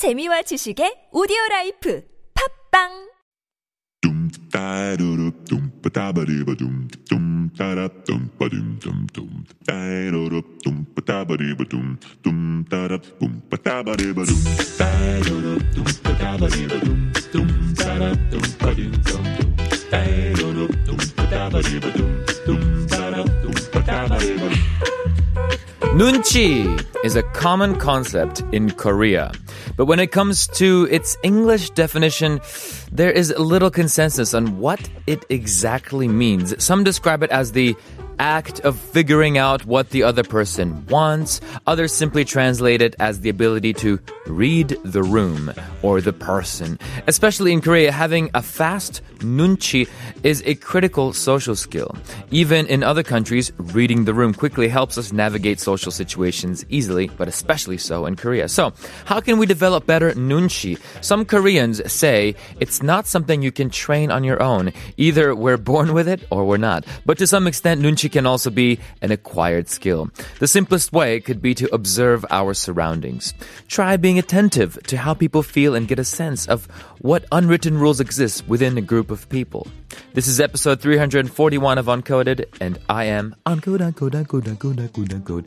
재미와 지식의 오디오 라이프 팝빵! 따르르 뚱따바리바 뚱뚱따라 뚱따바리바 Nunchi is a common concept in Korea. But when it comes to its English definition, there is little consensus on what it exactly means. Some describe it as the act of figuring out what the other person wants. Others simply translate it as the ability to read the room or the person. Especially in Korea, having a fast nunchi is a critical social skill. Even in other countries, reading the room quickly helps us navigate social situations easily, but especially so in Korea. So, how can we develop better nunchi? Some Koreans say it's not something you can train on your own. Either we're born with it or we're not. But to some extent, nunchi can also be an acquired skill. The simplest way could be to observe our surroundings. Try being attentive to how people feel and get a sense of what unwritten rules exist within a group of people. This is episode 341 of Uncoded, and I am Uncode, Uncode, Uncode, Uncode, Uncode, Uncode.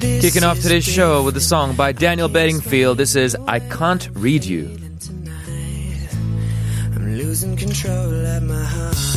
Kicking off today's show with a song by Daniel Bedingfield. This is I Can't Read You. I'm losing control of my heart.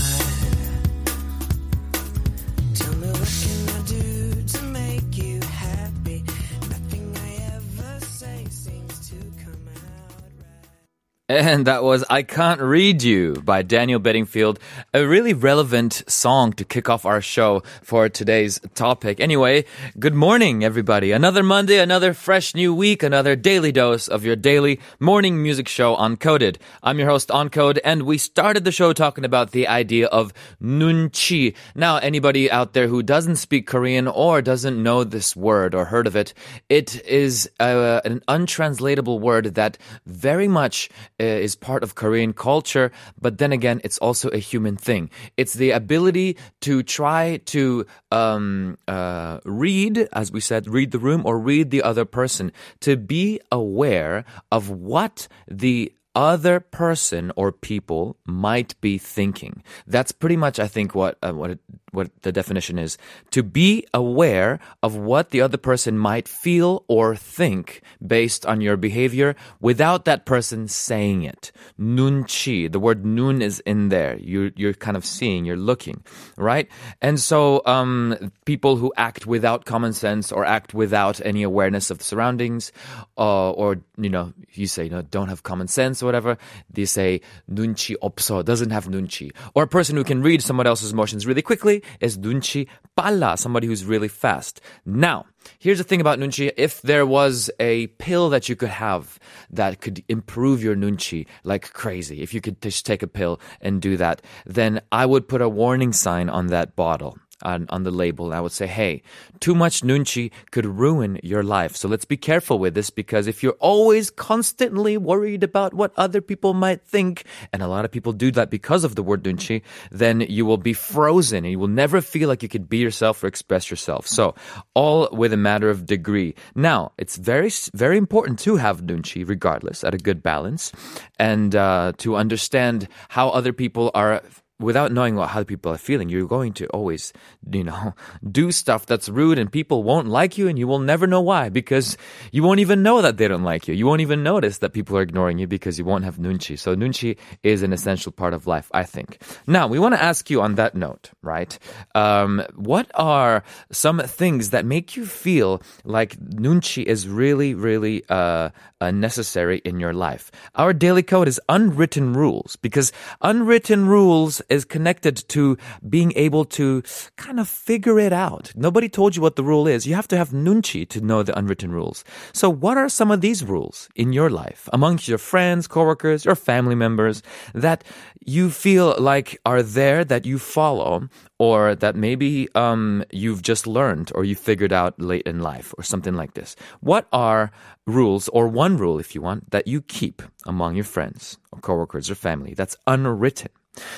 And that was I Can't Read You by Daniel Bedingfield. A really relevant song to kick off our show for today's topic. Anyway, good morning, everybody. Another Monday, another fresh new week, another daily dose of your daily morning music show Uncoded. I'm your host, Uncode, and we started the show talking about the idea of nunchi. Now, anybody out there who doesn't speak Korean or doesn't know this word or heard of it, it is uh, an untranslatable word that very much is part of Korean culture, but then again, it's also a human thing. It's the ability to try to um, uh, read, as we said, read the room or read the other person, to be aware of what the other person or people might be thinking. That's pretty much, I think, what uh, what it, what the definition is to be aware of what the other person might feel or think based on your behavior without that person saying it. Nunchi, the word nun is in there. You you're kind of seeing, you're looking, right? And so um, people who act without common sense or act without any awareness of the surroundings, uh, or you know, you say you know, don't have common sense or whatever. They say nunchi opso doesn't have nunchi, or a person who can read someone else's emotions really quickly is Nunchi Pala, somebody who's really fast. Now, here's the thing about Nunchi. If there was a pill that you could have that could improve your Nunchi like crazy, if you could just take a pill and do that, then I would put a warning sign on that bottle on, on the label. I would say, hey, too much nunchi could ruin your life. So let's be careful with this because if you're always constantly worried about what other people might think, and a lot of people do that because of the word nunchi, then you will be frozen and you will never feel like you could be yourself or express yourself. So all with a matter of degree. Now, it's very, very important to have nunchi regardless at a good balance and uh, to understand how other people are without knowing what how people are feeling, you're going to always, you know, do stuff that's rude and people won't like you and you will never know why because you won't even know that they don't like you. You won't even notice that people are ignoring you because you won't have nunchi. So nunchi is an essential part of life, I think. Now, we want to ask you on that note, right? Um, what are some things that make you feel like nunchi is really, really, uh, uh, necessary in your life. Our daily code is unwritten rules because unwritten rules is connected to being able to kind of figure it out. Nobody told you what the rule is. You have to have nunchi to know the unwritten rules. So what are some of these rules in your life amongst your friends, coworkers, your family members that you feel like are there that you follow or that maybe um, you've just learned or you figured out late in life or something like this. What are rules or one rule, if you want, that you keep among your friends or coworkers or family that's unwritten?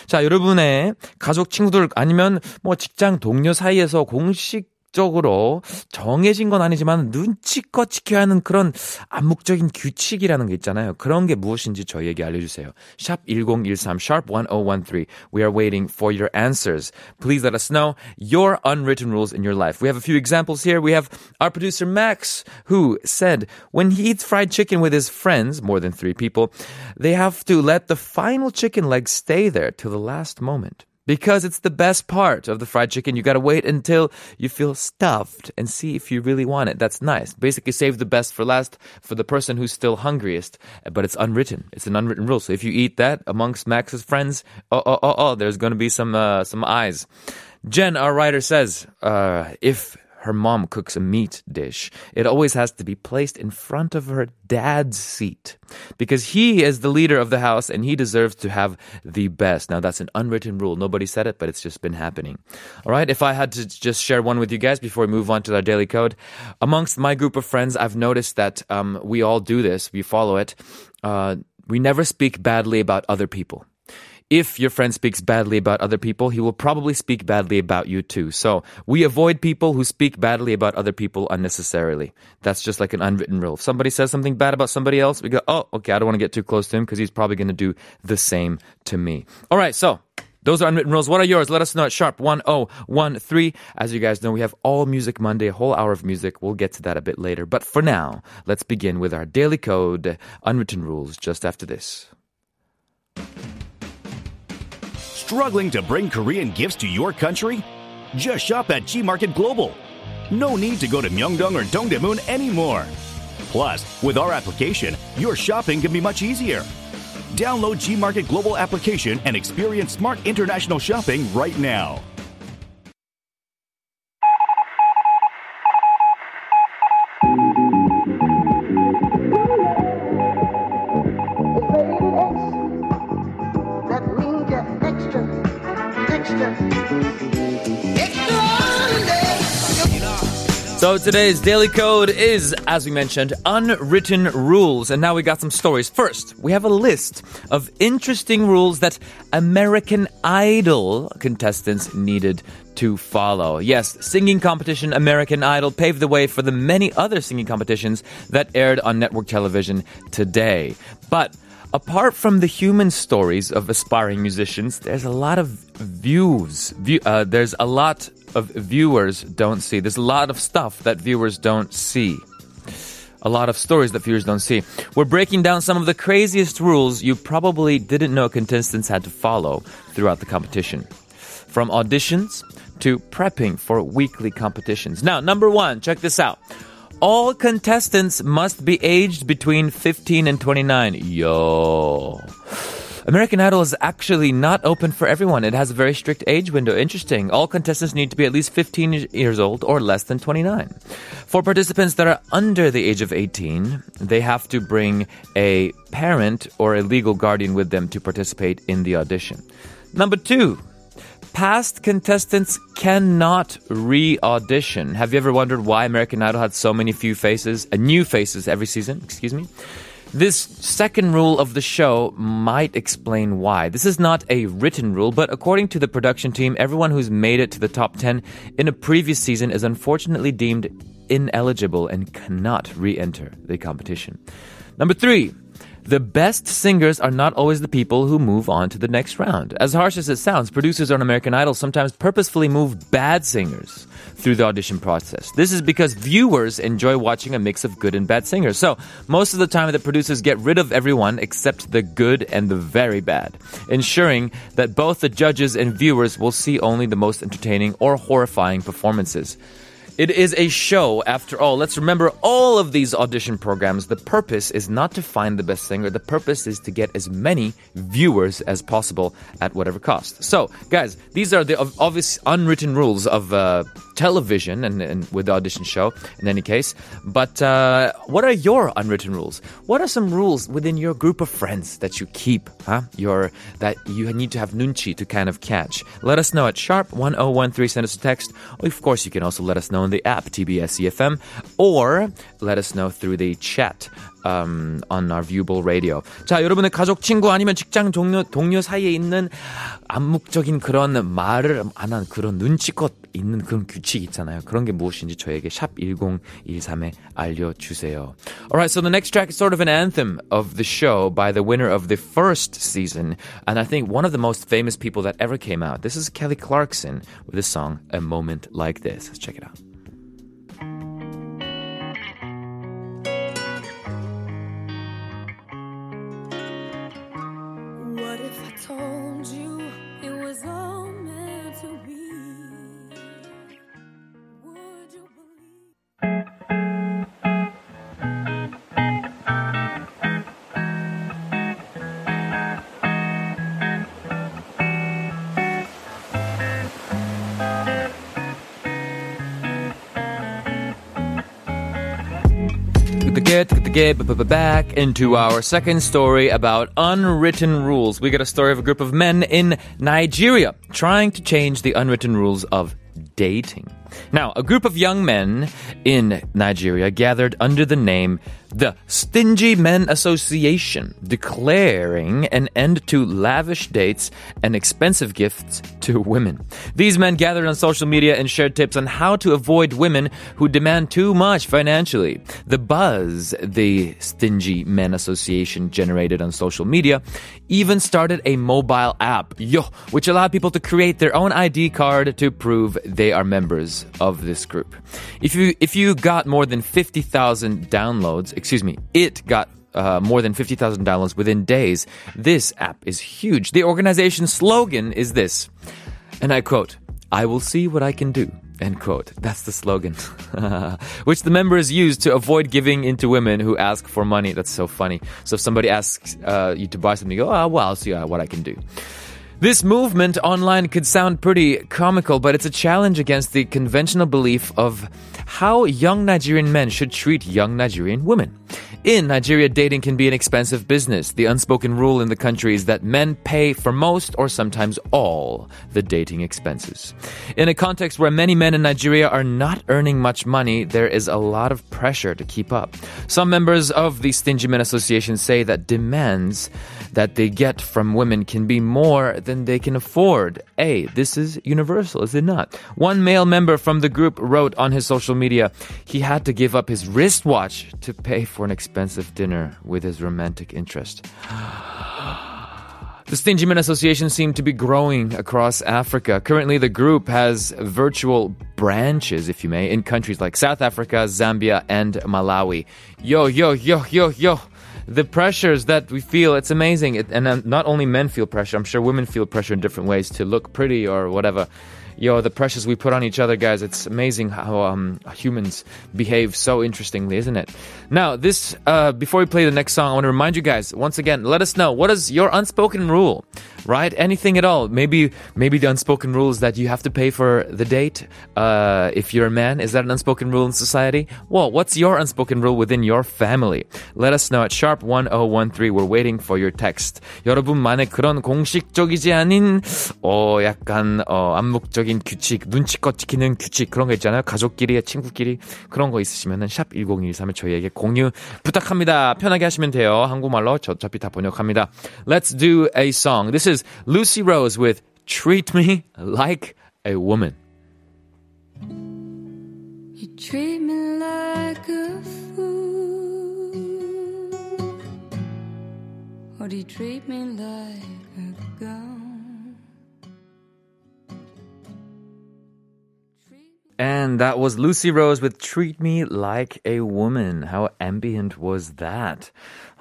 자, 여러분의 가족, 친구들 아니면 뭐 직장 동료 사이에서 공식 적으로 정해진 건 아니지만 눈치껏 지켜야 하는 그런 암묵적인 규칙이라는 게 있잖아요. 그런 게 무엇인지 저희에게 알려주세요. 샵 1013, sharp 1013. We are waiting for your answers. Please let us know your unwritten rules in your life. We have a few examples here. We have our producer Max who said when he eats fried chicken with his friends, more than three people, they have to let the final chicken leg stay there till the last moment. Because it's the best part of the fried chicken. You gotta wait until you feel stuffed and see if you really want it. That's nice. Basically, save the best for last for the person who's still hungriest. But it's unwritten. It's an unwritten rule. So if you eat that amongst Max's friends, oh, oh, oh, oh, there's gonna be some, uh, some eyes. Jen, our writer says, uh, if her mom cooks a meat dish, it always has to be placed in front of her dad's seat because he is the leader of the house and he deserves to have the best. Now, that's an unwritten rule. Nobody said it, but it's just been happening. All right. If I had to just share one with you guys before we move on to our daily code, amongst my group of friends, I've noticed that um, we all do this, we follow it. Uh, we never speak badly about other people if your friend speaks badly about other people, he will probably speak badly about you too. So we avoid people who speak badly about other people unnecessarily. That's just like an unwritten rule. If somebody says something bad about somebody else, we go, oh, okay, I don't want to get too close to him because he's probably going to do the same to me. All right, so those are unwritten rules. What are yours? Let us know at sharp 1013. As you guys know, we have all music Monday, a whole hour of music. We'll get to that a bit later. But for now, let's begin with our daily code, unwritten rules, just after this. Struggling to bring Korean gifts to your country? Just shop at G Market Global. No need to go to Myeongdong or Dongdaemun anymore. Plus, with our application, your shopping can be much easier. Download G Market Global application and experience smart international shopping right now. So today's daily code is, as we mentioned, unwritten rules. And now we got some stories. First, we have a list of interesting rules that American Idol contestants needed to follow. Yes, singing competition American Idol paved the way for the many other singing competitions that aired on network television today. But apart from the human stories of aspiring musicians, there's a lot of views. View, uh, there's a lot of viewers don't see. There's a lot of stuff that viewers don't see. A lot of stories that viewers don't see. We're breaking down some of the craziest rules you probably didn't know contestants had to follow throughout the competition. From auditions to prepping for weekly competitions. Now, number one, check this out. All contestants must be aged between 15 and 29. Yo. American Idol is actually not open for everyone. It has a very strict age window. Interesting. All contestants need to be at least 15 years old or less than 29. For participants that are under the age of 18, they have to bring a parent or a legal guardian with them to participate in the audition. Number two, past contestants cannot re-audition. Have you ever wondered why American Idol had so many few faces, uh, new faces every season? Excuse me. This second rule of the show might explain why. This is not a written rule, but according to the production team, everyone who's made it to the top 10 in a previous season is unfortunately deemed ineligible and cannot re-enter the competition. Number three, the best singers are not always the people who move on to the next round. As harsh as it sounds, producers on American Idol sometimes purposefully move bad singers through the audition process. This is because viewers enjoy watching a mix of good and bad singers. So, most of the time, the producers get rid of everyone except the good and the very bad, ensuring that both the judges and viewers will see only the most entertaining or horrifying performances. It is a show, after all. Let's remember all of these audition programs. The purpose is not to find the best singer. The purpose is to get as many viewers as possible at whatever cost. So, guys, these are the obvious unwritten rules of uh, television and, and with the audition show, in any case. But uh, what are your unwritten rules? What are some rules within your group of friends that you keep, huh? Your, that you need to have nunchi to kind of catch? Let us know at sharp 1013. Send us a text. Of course, you can also let us know in the app, TBS EFM, or let us know through the chat um, on our viewable radio. 자, 여러분의 가족, 친구 아니면 직장 동료, 동료 사이에 있는 암묵적인 그런 말을 안 한 그런 눈치껏 있는 그런 규칙 있잖아요. 그런 게 무엇인지 저에게 샵 1013에 알려주세요. Alright, so the next track is sort of an anthem of the show by the winner of the first season. And I think one of the most famous people that ever came out. This is Kelly Clarkson with the song A Moment Like This. Let's check it out. Get back into our second story about unwritten rules. We get a story of a group of men in Nigeria trying to change the unwritten rules of dating. Now, a group of young men in Nigeria gathered under the name the Stingy Men Association, declaring an end to lavish dates and expensive gifts to women. These men gathered on social media and shared tips on how to avoid women who demand too much financially. The buzz the Stingy Men Association generated on social media even started a mobile app, yo, which allowed people to create their own ID card to prove they are members of this group. If you if you got more than 50,000 downloads, excuse me, it got uh, more than 50,000 downloads within days. This app is huge. The organization's slogan is this, and I quote, I will see what I can do. End quote. That's the slogan. Which the members use to avoid giving into women who ask for money. That's so funny. So if somebody asks uh, you to buy something, you go, oh, well, I'll see uh, what I can do. This movement online could sound pretty comical, but it's a challenge against the conventional belief of how young Nigerian men should treat young Nigerian women. In Nigeria, dating can be an expensive business. The unspoken rule in the country is that men pay for most or sometimes all the dating expenses. In a context where many men in Nigeria are not earning much money, there is a lot of pressure to keep up. Some members of the Stingy Men Association say that demands that they get from women can be more than they can afford. A, this is universal, is it not? One male member from the group wrote on his social media he had to give up his wristwatch to pay for an expensive dinner with his romantic interest. The Stingy Men Association seemed to be growing across Africa. Currently, the group has virtual branches, if you may, in countries like South Africa, Zambia, and Malawi. Yo, yo, yo, yo, yo. The pressures that we feel, it's amazing. It, and um, not only men feel pressure, I'm sure women feel pressure in different ways to look pretty or whatever. Yo, the pressures we put on each other, guys, it's amazing how um, humans behave so interestingly, isn't it? Now, this, uh, before we play the next song, I want to remind you guys, once again, let us know, what is your unspoken rule, right? Anything at all. Maybe, maybe the unspoken rule is that you have to pay for the date, uh, if you're a man. Is that an unspoken rule in society? Well, what's your unspoken rule within your family? Let us know at sharp 1013. We're waiting for your text. 여러분만의 그런 공식적이지 않은, 어, 약간, 어, 암묵적인 규칙, 눈치껏 지키는 규칙, 그런 거 있잖아요. 가족끼리, 친구끼리, 그런 거 있으시면은 샵 1013에 저희에게 공유 부탁합니다. 편하게 하시면 돼요. 한국말로 저 어차피 다 번역합니다. Let's do a song. This is Lucy Rose with Treat Me Like a Woman. You treat me like a fool, or do you treat me like a gun? And that was Lucy Rose with Treat Me Like a Woman. How ambient was that?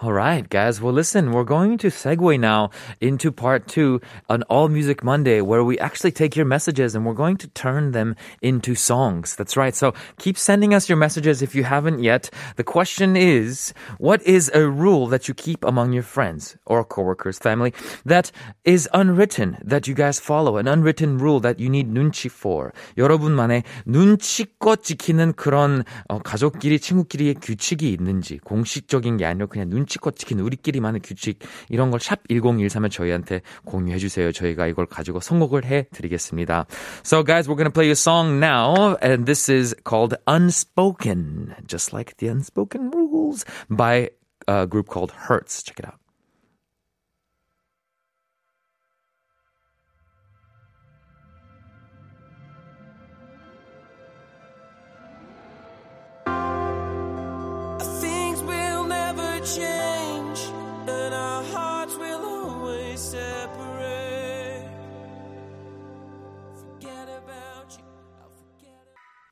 All right, guys. Well, listen, we're going to segue now into part two on All Music Monday, where we actually take your messages and we're going to turn them into songs. That's right. So keep sending us your messages if you haven't yet. The question is, what is a rule that you keep among your friends or coworkers, family that is unwritten that you guys follow? An unwritten rule that you need 눈치 for. 여러분만의 눈치껏 지키는 그런 어, 가족끼리 친구끼리의 규칙이 있는지 공식적인 게 아니라 그냥 눈치 껏 지키는 우리끼리만의 규칙 이런 걸 샵 1013에 저희한테 공유해 주세요. 저희가 이걸 가지고 선곡을 해 드리겠습니다. So guys, we're going to play a song now and this is called Unspoken, just like the unspoken rules by uh, group called Hertz. Check it out.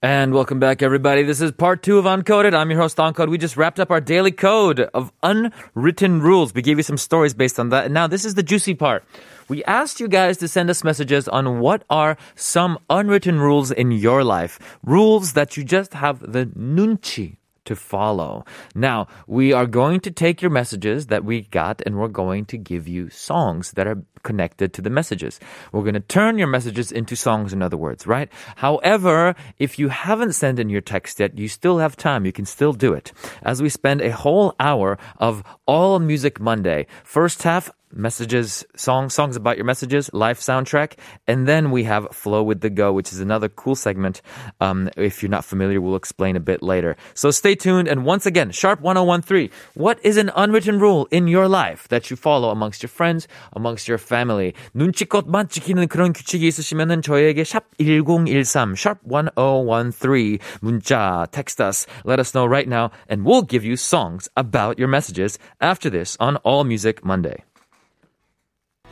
And welcome back, everybody. This is part two of Uncoded. I'm your host, Uncode. We just wrapped up our daily code of unwritten rules. We gave you some stories based on that. And now this is the juicy part. We asked you guys to send us messages on what are some unwritten rules in your life. Rules that you just have the nunchi to follow. Now, we are going to take your messages that we got and we're going to give you songs that are connected to the messages. We're going to turn your messages into songs, in other words, right? However, if you haven't sent in your text yet, you still have time. You can still do it. As we spend a whole hour of All Music Monday, first half, messages, songs, songs about your messages, live soundtrack, and then we have Flow with the Go, which is another cool segment. Um, if you're not familiar, we'll explain a bit later. So stay tuned. And once again, Sharp 1013, what is an unwritten rule in your life that you follow amongst your friends, amongst your family? 눈치껏만 지키는 그런 규칙이 있으시면은 저에게 샵 1013, sharp 1013 문자, text us, let us know right now, and we'll give you songs about your messages after this on All Music Monday.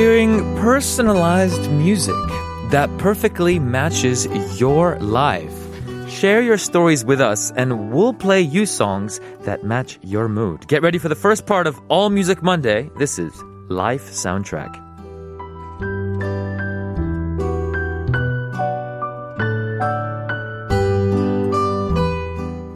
Hearing personalized music that perfectly matches your life. Share your stories with us and we'll play you songs that match your mood. Get ready for the first part of All Music Monday. This is Life Soundtrack.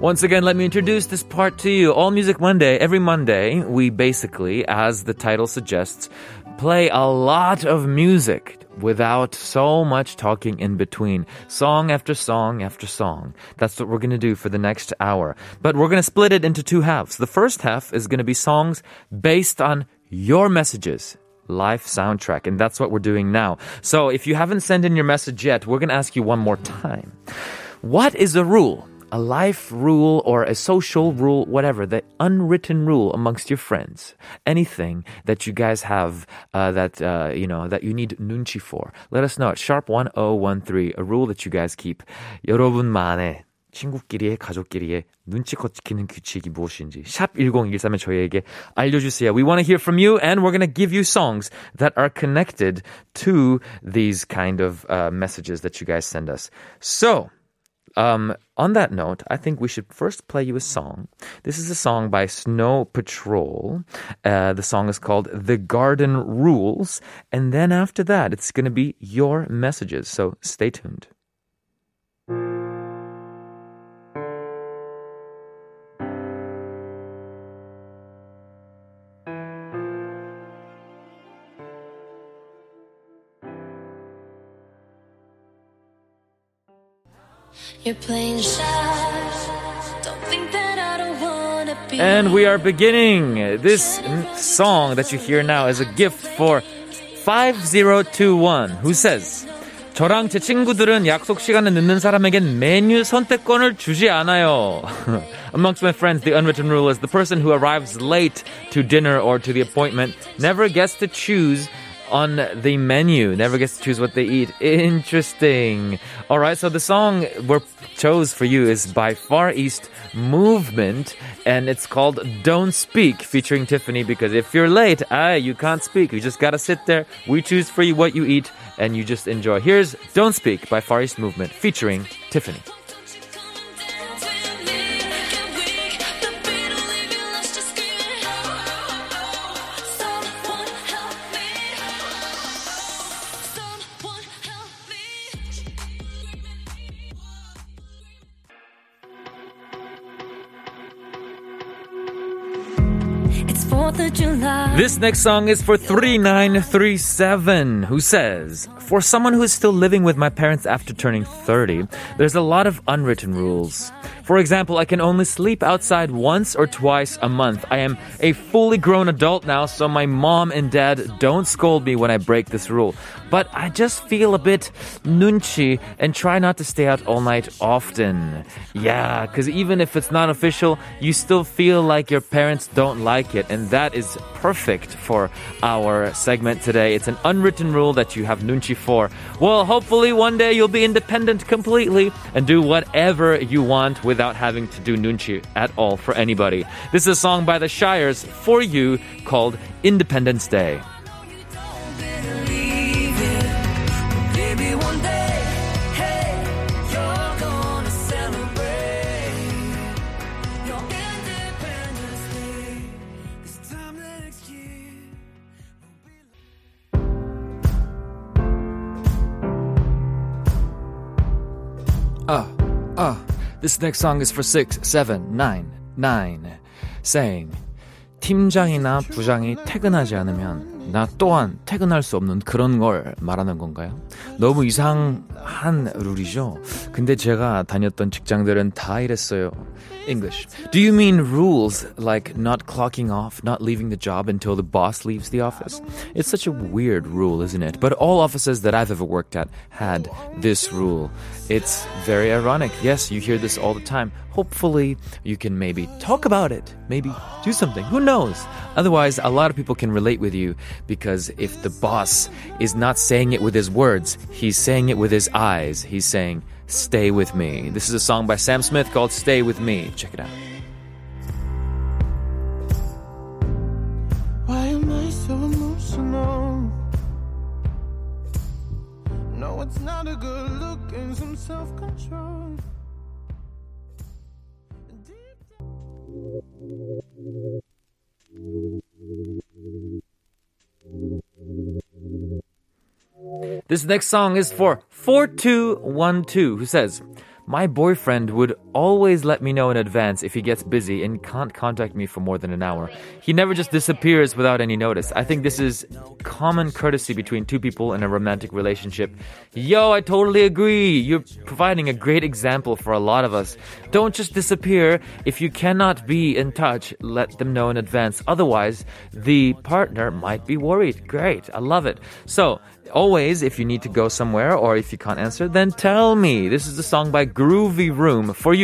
Once again, let me introduce this part to you. All Music Monday, every Monday, we basically, as the title suggests, play a lot of music without so much talking in between. Song after song after song. That's what we're going to do for the next hour. But we're going to split it into two halves. The first half is going to be songs based on your messages. Life soundtrack. And that's what we're doing now. So if you haven't sent in your message yet, we're going to ask you one more time. What is a rule? A life rule or a social rule, whatever, the unwritten rule amongst your friends. Anything that you guys have uh, that, uh, you know, that you need nunchi for. Let us know at sharp1013, a rule that you guys keep. 여러분만의 친구끼리의 가족끼리의 눈치껏 지키는 규칙이 무엇인지 샵 1013에 저희에게 알려주세요. We want to hear from you and we're going to give you songs that are connected to these kind of uh, messages that you guys send us. So, um, on that note, I think we should first play you a song. This is a song by Snow Patrol. Uh, the song is called The Garden Rules. And then after that, it's going to be your messages. So stay tuned. And we are beginning. This n- song that you hear now is a gift for 5021 who says 저랑 제 친구들은 약속 시간에 늦는 사람에겐 메뉴 선택권을 주지 않아요. Amongst my friends, the unwritten rule is the person who arrives late to dinner or to the appointment never gets to choose on the menu, never gets to choose what they eat. Interesting. All right, so the song we chose for you is by Far East Movement, and it's called "Don't Speak," featuring Tiffany. Because if you're late, ah, you can't speak. You just gotta sit there. We choose for you what you eat, and you just enjoy. Here's "Don't Speak" by Far East Movement, featuring Tiffany. com This next song is for 3937, who says, For someone who is still living with my parents after turning 30, there's a lot of unwritten rules. For example, I can only sleep outside once or twice a month. I am a fully grown adult now, so my mom and dad don't scold me when I break this rule. But I just feel a bit nunchi and try not to stay out all night often. Yeah, because even if it's not official, you still feel like your parents don't like it, and that is perfect for our segment today. It's an unwritten rule that you have nunchi for. Well, hopefully one day you'll be independent completely and do whatever you want without having to do nunchi at all for anybody. This is a song by the Shires for you called Independence Day. Uh, this next song is for 6799 saying 팀장이나 부장이 퇴근하지 않으면 나 또한 퇴근할 수 없는 그런 걸 말하는 건가요? 너무 이상한 룰이죠. 근데 제가 다녔던 직장들은 다 이랬어요. English. Do you mean rules like not clocking off, not leaving the job until the boss leaves the office? It's such a weird rule, isn't it? But all offices that I've ever worked at had this rule. It's very ironic. Yes, you hear this all the time. Hopefully, you can maybe talk about it, maybe do something. Who knows? Otherwise, a lot of people can relate with you because if the boss is not saying it with his words, he's saying it with his eyes. He's saying, Stay with me. This is a song by Sam Smith called Stay With Me. Check it out. Why am I so emotional? No, it's not a good This next song is for 4212, who says, My boyfriend would always let me know in advance if he gets busy and can't contact me for more than an hour. He never just disappears without any notice. I think this is common courtesy between two people in a romantic relationship. Yo, I totally agree. You're providing a great example for a lot of us. Don't just disappear. If you cannot be in touch, let them know in advance. Otherwise, the partner might be worried. Great. I love it. So, always, if you need to go somewhere or if you can't answer, then tell me. This is a song by Groovy Room. For you,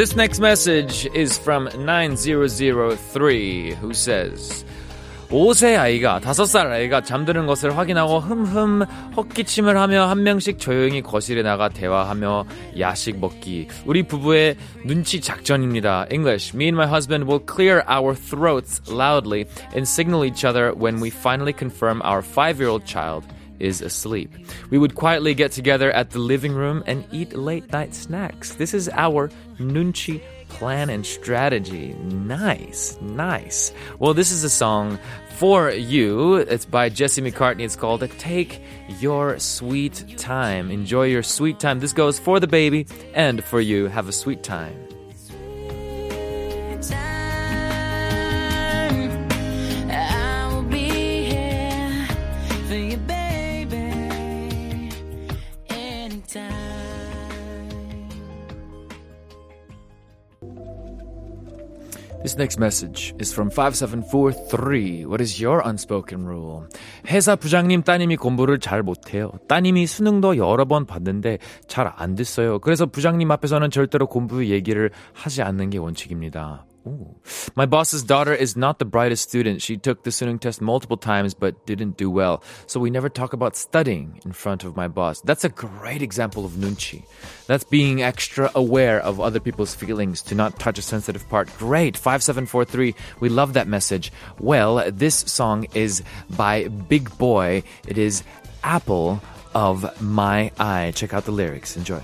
a man now. 내가 너보다 조금 어려도 오늘 일은 하나 더 빠짐없이 자세하게 적어둬. Baby, I gotta say this, say this. Hey, tell me all we've done for. Mm-mm. This next message is from 9003 who says 5세 아이가 5살 아이가 잠드는 것을 확인하고 흠흠 헛기침을 하며 한 명씩 조용히 거실에 나가 대화하며 야식 먹기. 우리 부부의 눈치 작전입니다. English. Me and my husband will clear our throats loudly and signal each other when we finally confirm our 5-year-old child is asleep. We would quietly get together at the living room and eat late night snacks. This is our nunchi plan and strategy. Nice, nice. Well, this is a song for you. It's by Jesse McCartney. It's called Take Your Sweet Time. Enjoy your sweet time. This goes for the baby and for you. Have a sweet time. This next message is from 5743. What is your unspoken rule? 회사 부장님 따님이 공부를 잘 못해요. 따님이 수능도 여러 번 봤는데 잘 안 됐어요. 그래서 부장님 앞에서는 절대로 공부 얘기를 하지 않는 게 원칙입니다. Ooh. My boss's daughter is not the brightest student. She took the Suneung test multiple times but didn't do well. So we never talk about studying in front of my boss. That's a great example of nunchi. That's being extra aware of other people's feelings to not touch a sensitive part. Great. 5743. We love that message. Well, this song is by Big Boy. It is apple of my eye. Check out the lyrics. Enjoy.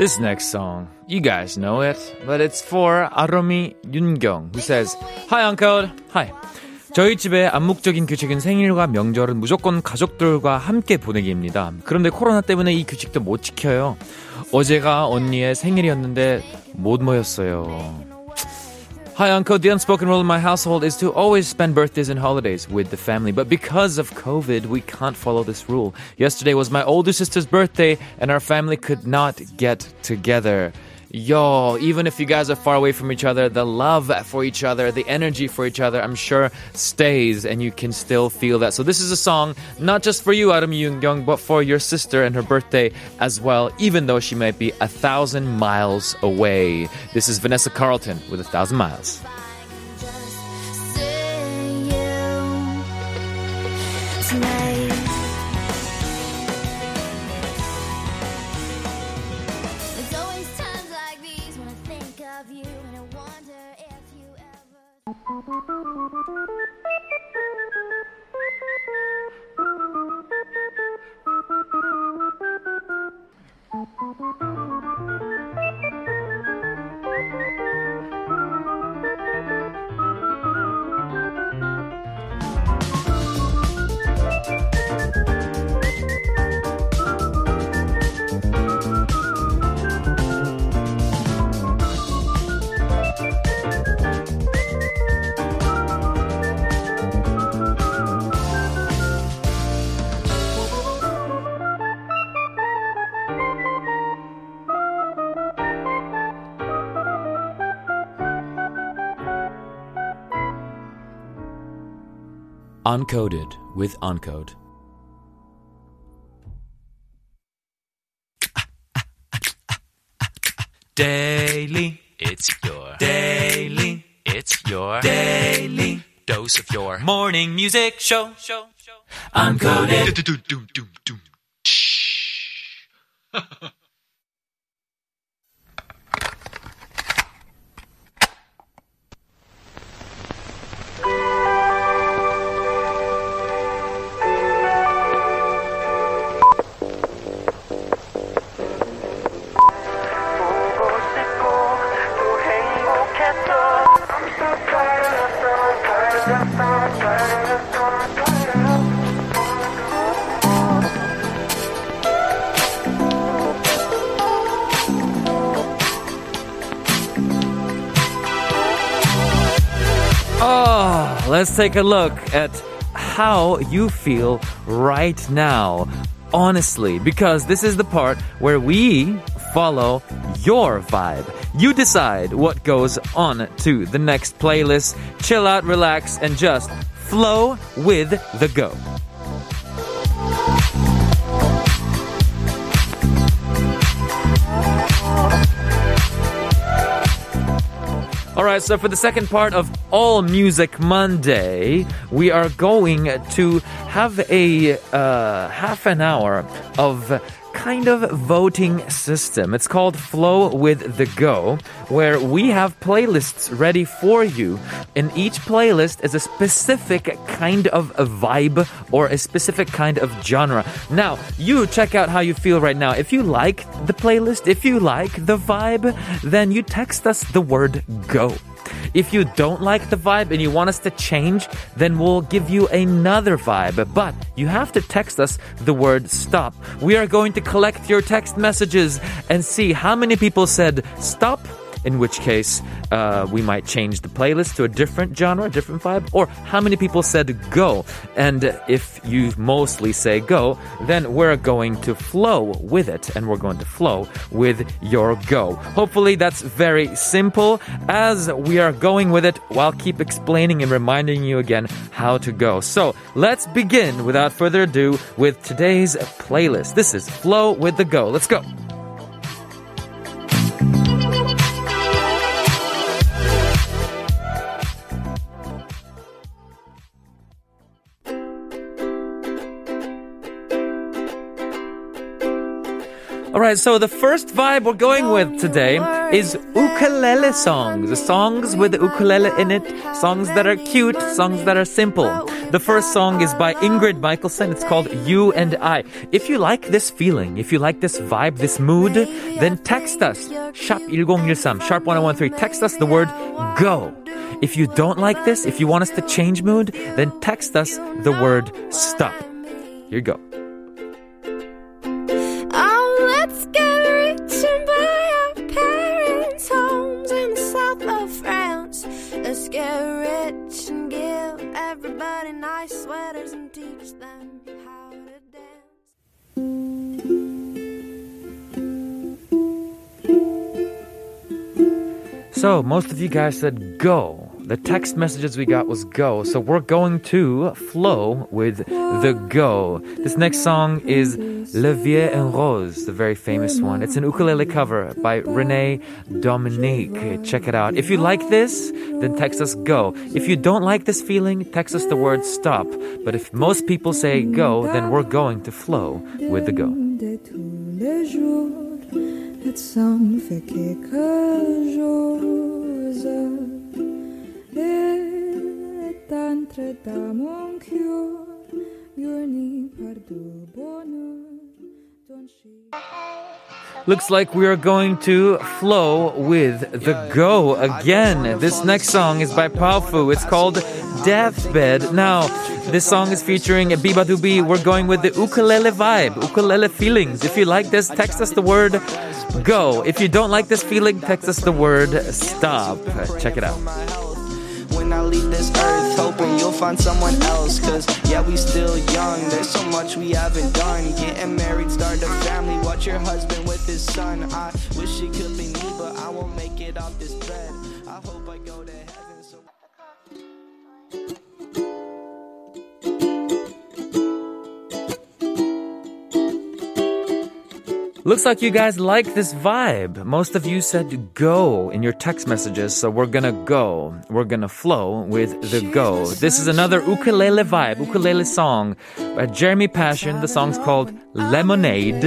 This next song, you guys know it, but it's for Aromi Yungyong, who says, Hi, Uncle. Hi. 저희 집의 암묵적인 규칙은 생일과 명절은 무조건 가족들과 함께 보내기입니다. 그런데 코로나 때문에 이 규칙도 못 지켜요. 어제가 언니의 생일이었는데 못 모였어요. Hi, Uncle. The unspoken rule in my household is to always spend birthdays and holidays with the family. But because of COVID, we can't follow this rule. Yesterday was my older sister's birthday, and our family could not get together. Yo, even if you guys are far away from each other, the love for each other, the energy for each other, I'm sure stays and you can still feel that. So this is a song not just for you, Adam Young, but for your sister and her birthday as well, even though she might be a thousand miles away. This is Vanessa Carlton with a thousand miles. It's Uncoded with Uncode. Daily, it's your daily, it's your daily dose of your morning music show. show, show. Uncoded. let's take a look at how you feel right now. Honestly, because this is the part where we follow your vibe. You decide what goes on to the next playlist. Chill out, relax, and just flow with the go. All right, so for the second part of All Music Monday, we are going to have a uh, half an hour of kind of voting system. It's called Flow with the Go, where we have playlists ready for you. And each playlist is a specific kind of vibe or a specific kind of genre. Now, you check out how you feel right now. If you like the playlist, if you like the vibe, then you text us the word go. If you don't like the vibe and you want us to change, then we'll give you another vibe. But you have to text us the word stop. We are going to collect your text messages and see how many people said stop. In which case, uh, we might change the playlist to a different genre, a different vibe, or how many people said go. And if you mostly say go, then we're going to flow with it, and we're going to flow with your go. Hopefully, that's very simple. As we are going with it, I'll keep explaining and reminding you again how to go. So let's begin without further ado with today's playlist. This is Flow with the Go. Let's go. All right, so the first vibe we're going with today is ukulele songs. Songs with the ukulele in it, songs that are cute, songs that are simple. The first song is by Ingrid Michaelson. It's called You and I. If you like this feeling, if you like this vibe, this mood, then text us. Sharp 1013, sharp 1013. Text us the word go. If you don't like this, if you want us to change mood, then text us the word stop. Here you go. Everybody nice sweaters and teach them how to dance. So, most of you guys said go. The text messages we got was go. So, we're going to flow with the go. This next song is La Vie en Rose, the very famous one. It's an ukulele cover by Renee Dominique. Check it out. If you like this, then text us go. If you don't like this feeling, text us the word stop. But if most people say go, then we're going to flow with the go. fait quelque chose. Looks like we are going to flow with the go again. This next song is by Powfu. It's called Deathbed. Now, this song is featuring beabadoobee. We're going with the ukulele vibe, ukulele feelings. If you like this, text us the word go. If you don't like this feeling, text us the word stop. Check it out. When I leave this earth, hoping you'll find someone else. Cause yeah, we still young, there's so much we haven't done. Getting married, start a family, watch your husband with his son. I wish it could be me, but I won't make it off this Looks like you guys like this vibe. Most of you said go in your text messages, so we're gonna go. We're gonna flow with the go. This is another ukulele vibe, ukulele song by Jeremy Passion. The song's called Lemonade.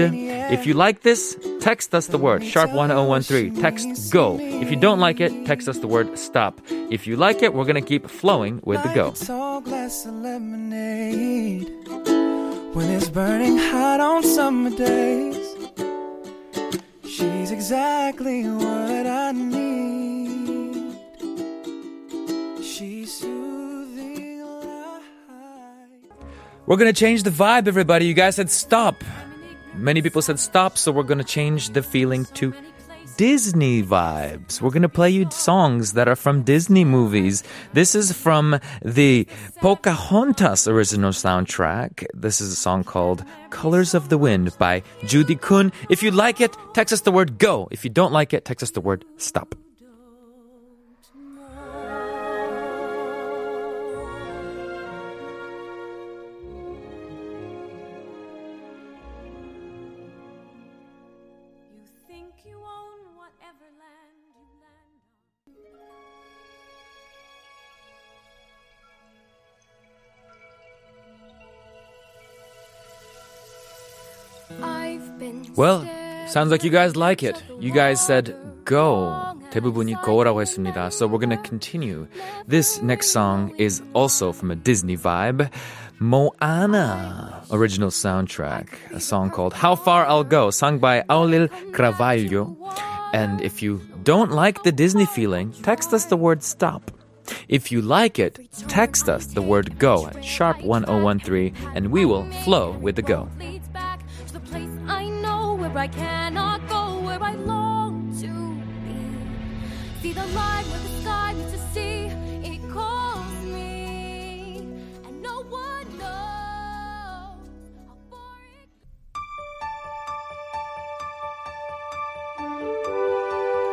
If you like this, text us the word sharp 1013. Text go. If you don't like it, text us the word stop. If you like it, we're gonna keep flowing with the go. tall glass of lemonade when it's burning hot on summer days. Exactly what I need. She's soothing light. We're gonna change the vibe, everybody. You guys said stop. Many people said stop, so we're gonna change the feeling to Disney vibes. We're gonna play you songs that are from Disney movies. This is from the Pocahontas original soundtrack. This is a song called Colors of the Wind by Judy Kuhn. If you like it, text us the word go. If you don't like it, text us the word stop. Well, sounds like you guys like it. You guys said go. 대부분이 go라고 했습니다. So we're gonna continue. This next song is also from a Disney vibe. Moana original soundtrack, a song called How Far I'll Go, sung by Auli'i Cravalho. And if you don't like the Disney feeling, text us the word stop. If you like it, text us the word go at sharp1013 and we will flow with the go. I cannot go, where I long to be. See the light where the sky the it calls me, and no one knows how far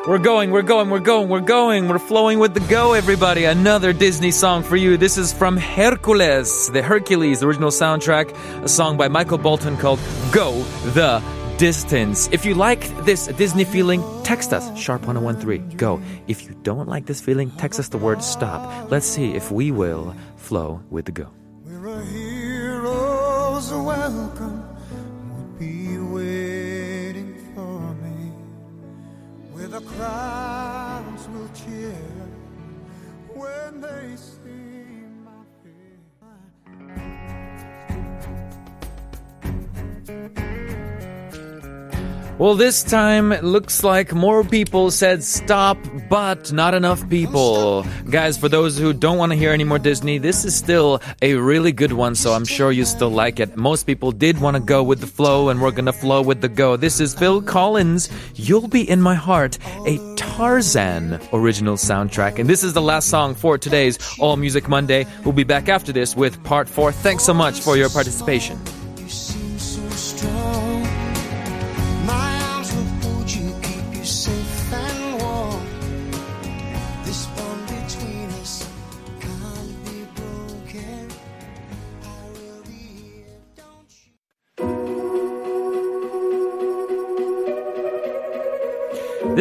it We're going, we're going, we're going, we're going. We're flowing with the go, everybody. Another Disney song for you. This is from Hercules, the Hercules original soundtrack, a song by Michael Bolton called Go the distance. If you like this Disney feeling, text us, sharp1013, go. If you don't like this feeling, text us the word stop. Let's see if we will flow with the go. We're a hero's welcome would be waiting for me with a cry. Well, this time it looks like more people said stop, but not enough people. Oh, Guys, for those who don't want to hear any more Disney, this is still a really good one, so I'm sure you still like it. Most people did want to go with the flow, and we're gonna flow with the go. This is Phil Collins, You'll Be in My Heart, a Tarzan original soundtrack. And this is the last song for today's All Music Monday. We'll be back after this with part four. Thanks so much for your participation.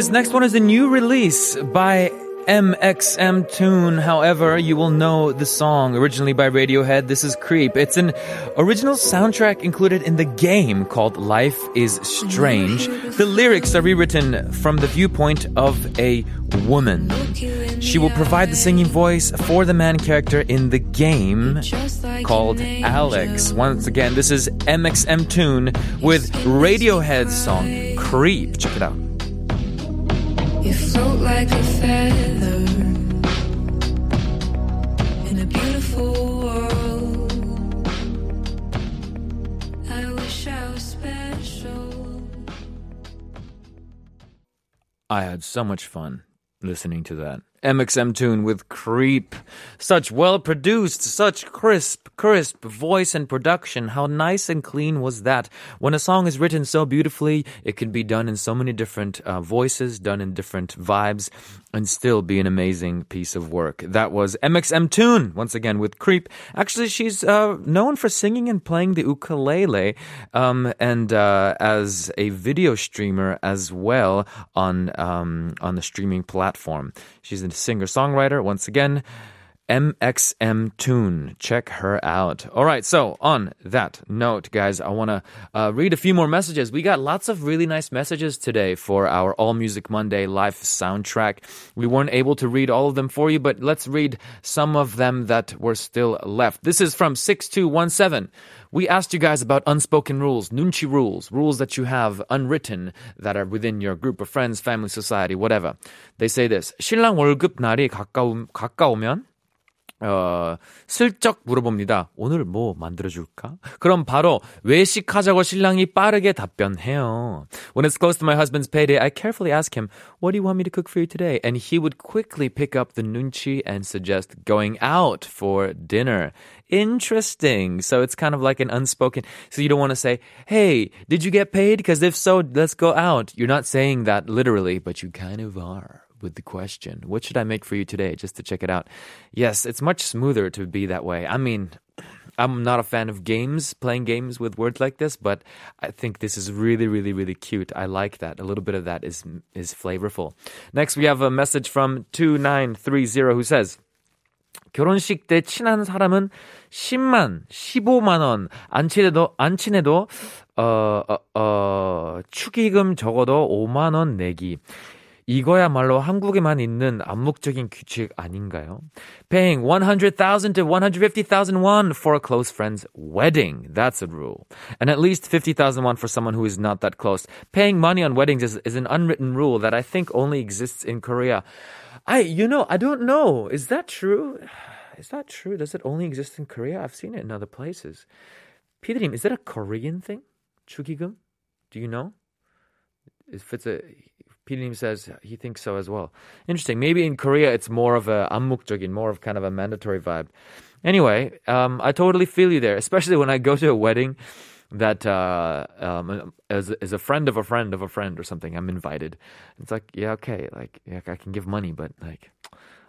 This next one is a new release by mxmtoon. However, you will know the song originally by Radiohead. This is Creep. It's an original soundtrack included in the game called Life is Strange. The lyrics are rewritten from the viewpoint of a woman. She will provide the singing voice for the man character in the game called Alex. Once again, this is mxmtoon with Radiohead's song Creep. Check it out. You float like a feather in a beautiful world. I wish I was special. I had so much fun listening to that. MXM tune with Creep. Such well produced, such crisp, crisp voice and production. How nice and clean was that? When a song is written so beautifully, it can be done in so many different uh, voices, done in different vibes, and still be an amazing piece of work. That was mxmtoon, once again with Creep. Actually, she's uh, known for singing and playing the ukulele, um, and uh, as a video streamer as well on um, on the streaming platform. She's singer songwriter. Once again, mxmtoon. Check her out. All right. So, on that note, guys, I want to uh, read a few more messages. We got lots of really nice messages today for our All Music Monday live soundtrack. We weren't able to read all of them for you, but let's read some of them that were still left. This is from 6217. We asked you guys about unspoken rules, nunchi rules, rules that you have unwritten that are within your group of friends, family, society, whatever. They say this. 신랑 월급 날이 가까우, 가까우면 어, 슬쩍 물어봅니다. 오늘 뭐 만들어줄까? 그럼 바로 외식하자고 신랑이 빠르게 답변해요. When it's close to my husband's payday, I carefully ask him, what do you want me to cook for you today? And he would quickly pick up the nunchi and suggest going out for dinner. Interesting. So it's kind of like an unspoken. So you don't want to say, hey, did you get paid? Because if so, let's go out. You're not saying that literally, but you kind of are with the question, what should I make for you today? Just to check it out. Yes, it's much smoother to be that way. I mean, I'm not a fan of games, playing games with words like this, but I think this is really, really, really cute. I like that. A little bit of that is is flavorful. Next, we have a message from 2930 who says, 결혼식 때 친한 사람은 10만, 15만 원, 안 친해도, 안 친해도, 어, 어, 어, 축의금 적어도 5만 원 내기. 이거야말로 한국에만 있는 암묵적인 규칙 아닌가요? Paying 100,000 to 150,000 won for a close friend's wedding. That's a rule. And at least 50,000 won for someone who is not that close. Paying money on weddings is, is an unwritten rule that I think only exists in Korea. I, you know, I don't know. Is that true? Is that true? Does it only exist in Korea? I've seen it in other places. 피디님, is that a Korean thing? 축의금? Do you know? If it's a PD님 says he thinks so as well. Interesting. Maybe in Korea it's more of a 암묵적인, more of kind of a mandatory vibe. Anyway, um, I totally feel you there, especially when I go to a wedding that uh, um, as, as a friend of a friend of a friend or something, I'm invited. It's like, yeah, okay, like yeah, I can give money, but like,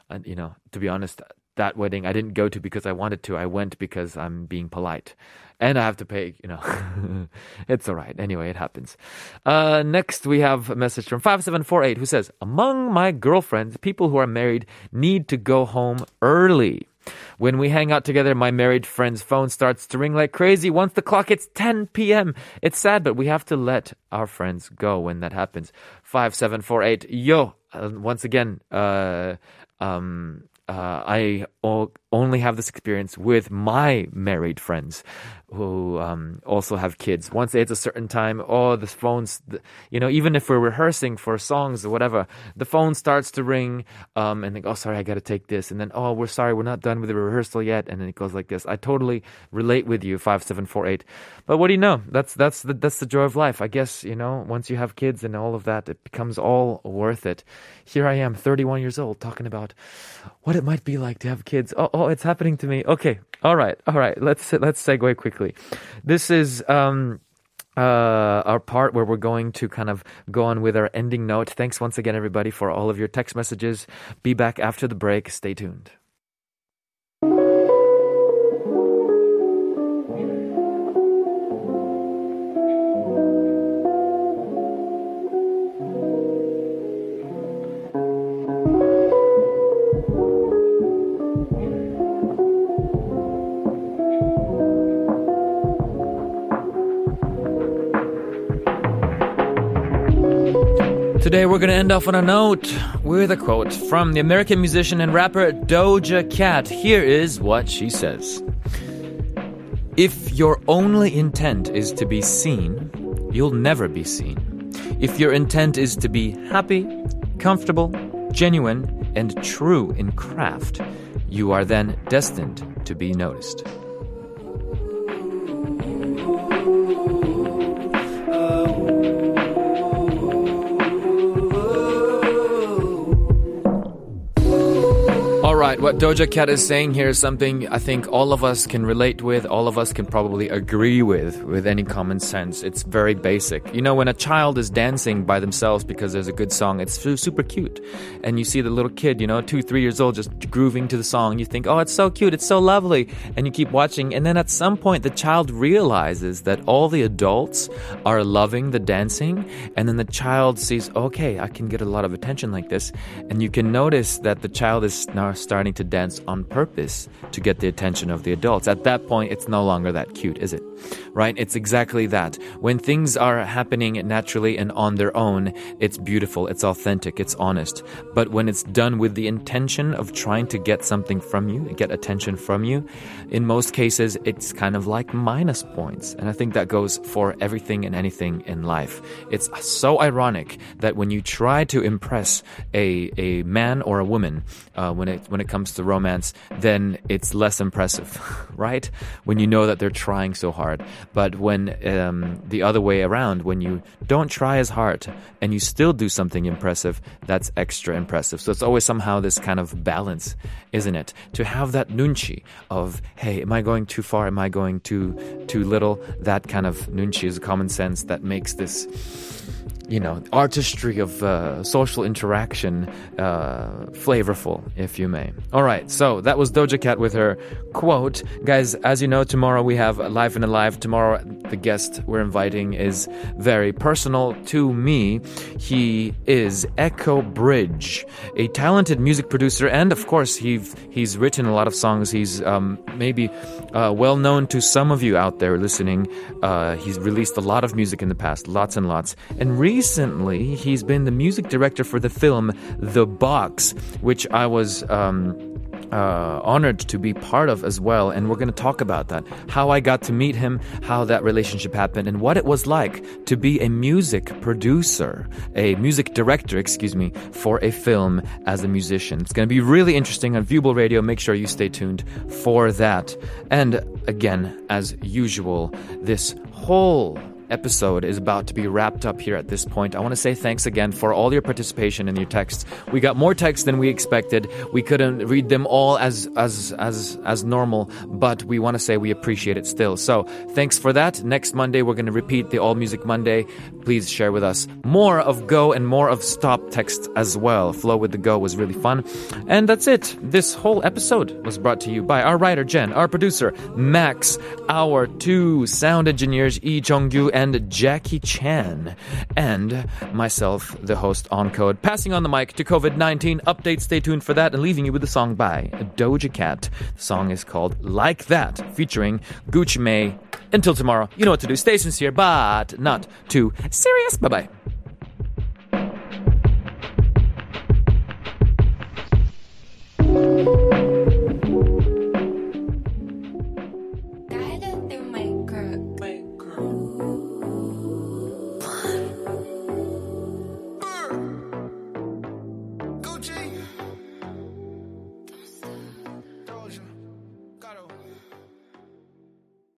I, you know, to be honest, that wedding I didn't go to because I wanted to. I went because I'm being polite. And I have to pay, you know. it's all right. Anyway, it happens. Uh, next, we have a message from 5748 who says, Among my girlfriends, people who are married need to go home early. When we hang out together, my married friend's phone starts to ring like crazy. Once the clock hits 10 p.m., it's sad, but we have to let our friends go when that happens. 5748, yo, uh, once again, uh, um, uh, I only have this experience with my married friends who um, also have kids. Once it's a certain time, oh, the phones, you know, even if we're rehearsing for songs or whatever, the phone starts to ring um, and think, oh, sorry, I got to take this. And then, oh, we're sorry, we're not done with the rehearsal yet. And then it goes like this. I totally relate with you, 5748. But what do you know? That's, that's, the, that's the joy of life. I guess, you know, once you have kids and all of that, it becomes all worth it. Here I am, 31 years old, talking about what it might be like to have kids. Oh, oh, it's happening to me. Okay. All right. All right. Let's, let's segue quickly. This is, um, uh, our part where we're going to kind of go on with our ending note. Thanks once again, everybody, for all of your text messages. Be back after the break. Stay tuned. Today we're going to end off on a note with a quote from the American musician and rapper Doja Cat. Here is what she says. If your only intent is to be seen, you'll never be seen. If your intent is to be happy, comfortable, genuine, and true in craft, you are then destined to be noticed. What Doja Cat is saying here is something I think all of us can relate with, all of us can probably agree with, with any common sense. It's very basic. You know, when a child is dancing by themselves because there's a good song, it's super cute. And you see the little kid, you know, two, three years old, just grooving to the song. You think, oh, it's so cute, it's so lovely. And you keep watching. And then at some point, the child realizes that all the adults are loving the dancing. And then the child sees, okay, I can get a lot of attention like this. And you can notice that the child is now starting to dance on purpose to get the attention of the adults. At that point, it's no longer that cute, is it? Right? It's exactly that. When things are happening naturally and on their own, it's beautiful, it's authentic, it's honest. But when it's done with the intention of trying to get something from you, get attention from you, in most cases, it's kind of like minus points. And I think that goes for everything and anything in life. It's so ironic that when you try to impress a, a man or a woman, uh, when it when it comes to romance, then it's less impressive, right? When you know that they're trying so hard. But when um, the other way around, when you don't try as hard and you still do something impressive, that's extra impressive. So it's always somehow this kind of balance, isn't it? To have that nunchi of, hey, am I going too far? Am I going too too little? That kind of nunchi is common sense that makes this you know, artistry of uh, social interaction uh, flavorful, if you may. All right, so that was Doja Cat with her quote. Guys, as you know, tomorrow we have Live and Alive. Tomorrow, the guest we're inviting is very personal to me. He is Echo Bridge, a talented music producer, and of course, he he's written a lot of songs. He's um, maybe uh, well known to some of you out there listening. Uh, he's released a lot of music in the past, lots and lots, and recently he's been the music director for the film The Box, which I was. Um, uh, honored to be part of as well. And we're going to talk about that. How I got to meet him, how that relationship happened, and what it was like to be a music producer, a music director, excuse me, for a film as a musician. It's going to be really interesting on Viewable Radio. Make sure you stay tuned for that. And again, as usual, this whole episode is about to be wrapped up here at this point. I want to say thanks again for all your participation in your texts. We got more texts than we expected. We couldn't read them all as as as as normal, but we want to say we appreciate it still. So, thanks for that. Next Monday we're going to repeat the All Music Monday. Please share with us more of go and more of stop text as well. Flow with the go was really fun. And that's it. This whole episode was brought to you by our writer Jen, our producer Max, our two sound engineers Lee Jong-gu and and Jackie Chan, and myself, the host on Code, passing on the mic to COVID 19 updates. Stay tuned for that and leaving you with a song by Doja Cat. The song is called Like That, featuring Gucci Mane. Until tomorrow, you know what to do. Stay sincere, but not too serious. Bye bye.